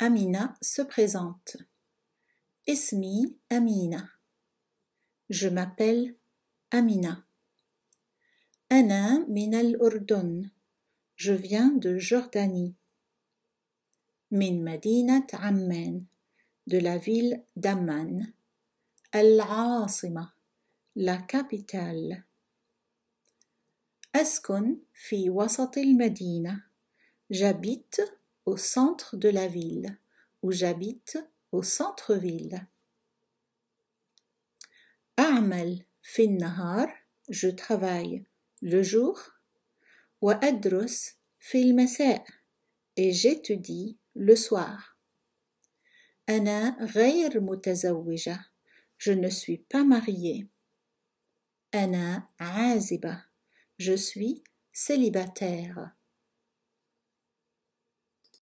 Amina se présente. Ismi Amina. Je m'appelle Amina. Ana min al-Urdun. Je viens de Jordanie. Min Madinat Amman. De la ville d'Amman. Al-Asima. La capitale. أسكن في وسط المدينة. J'habite au centre de la ville ou j'habite au centre-ville. أعمل في النهار je travaille le jour وأدرس في المساء et j'étudie le soir. أنا غير متزوجة je ne suis pas mariée. أنا عازبة je suis célibataire.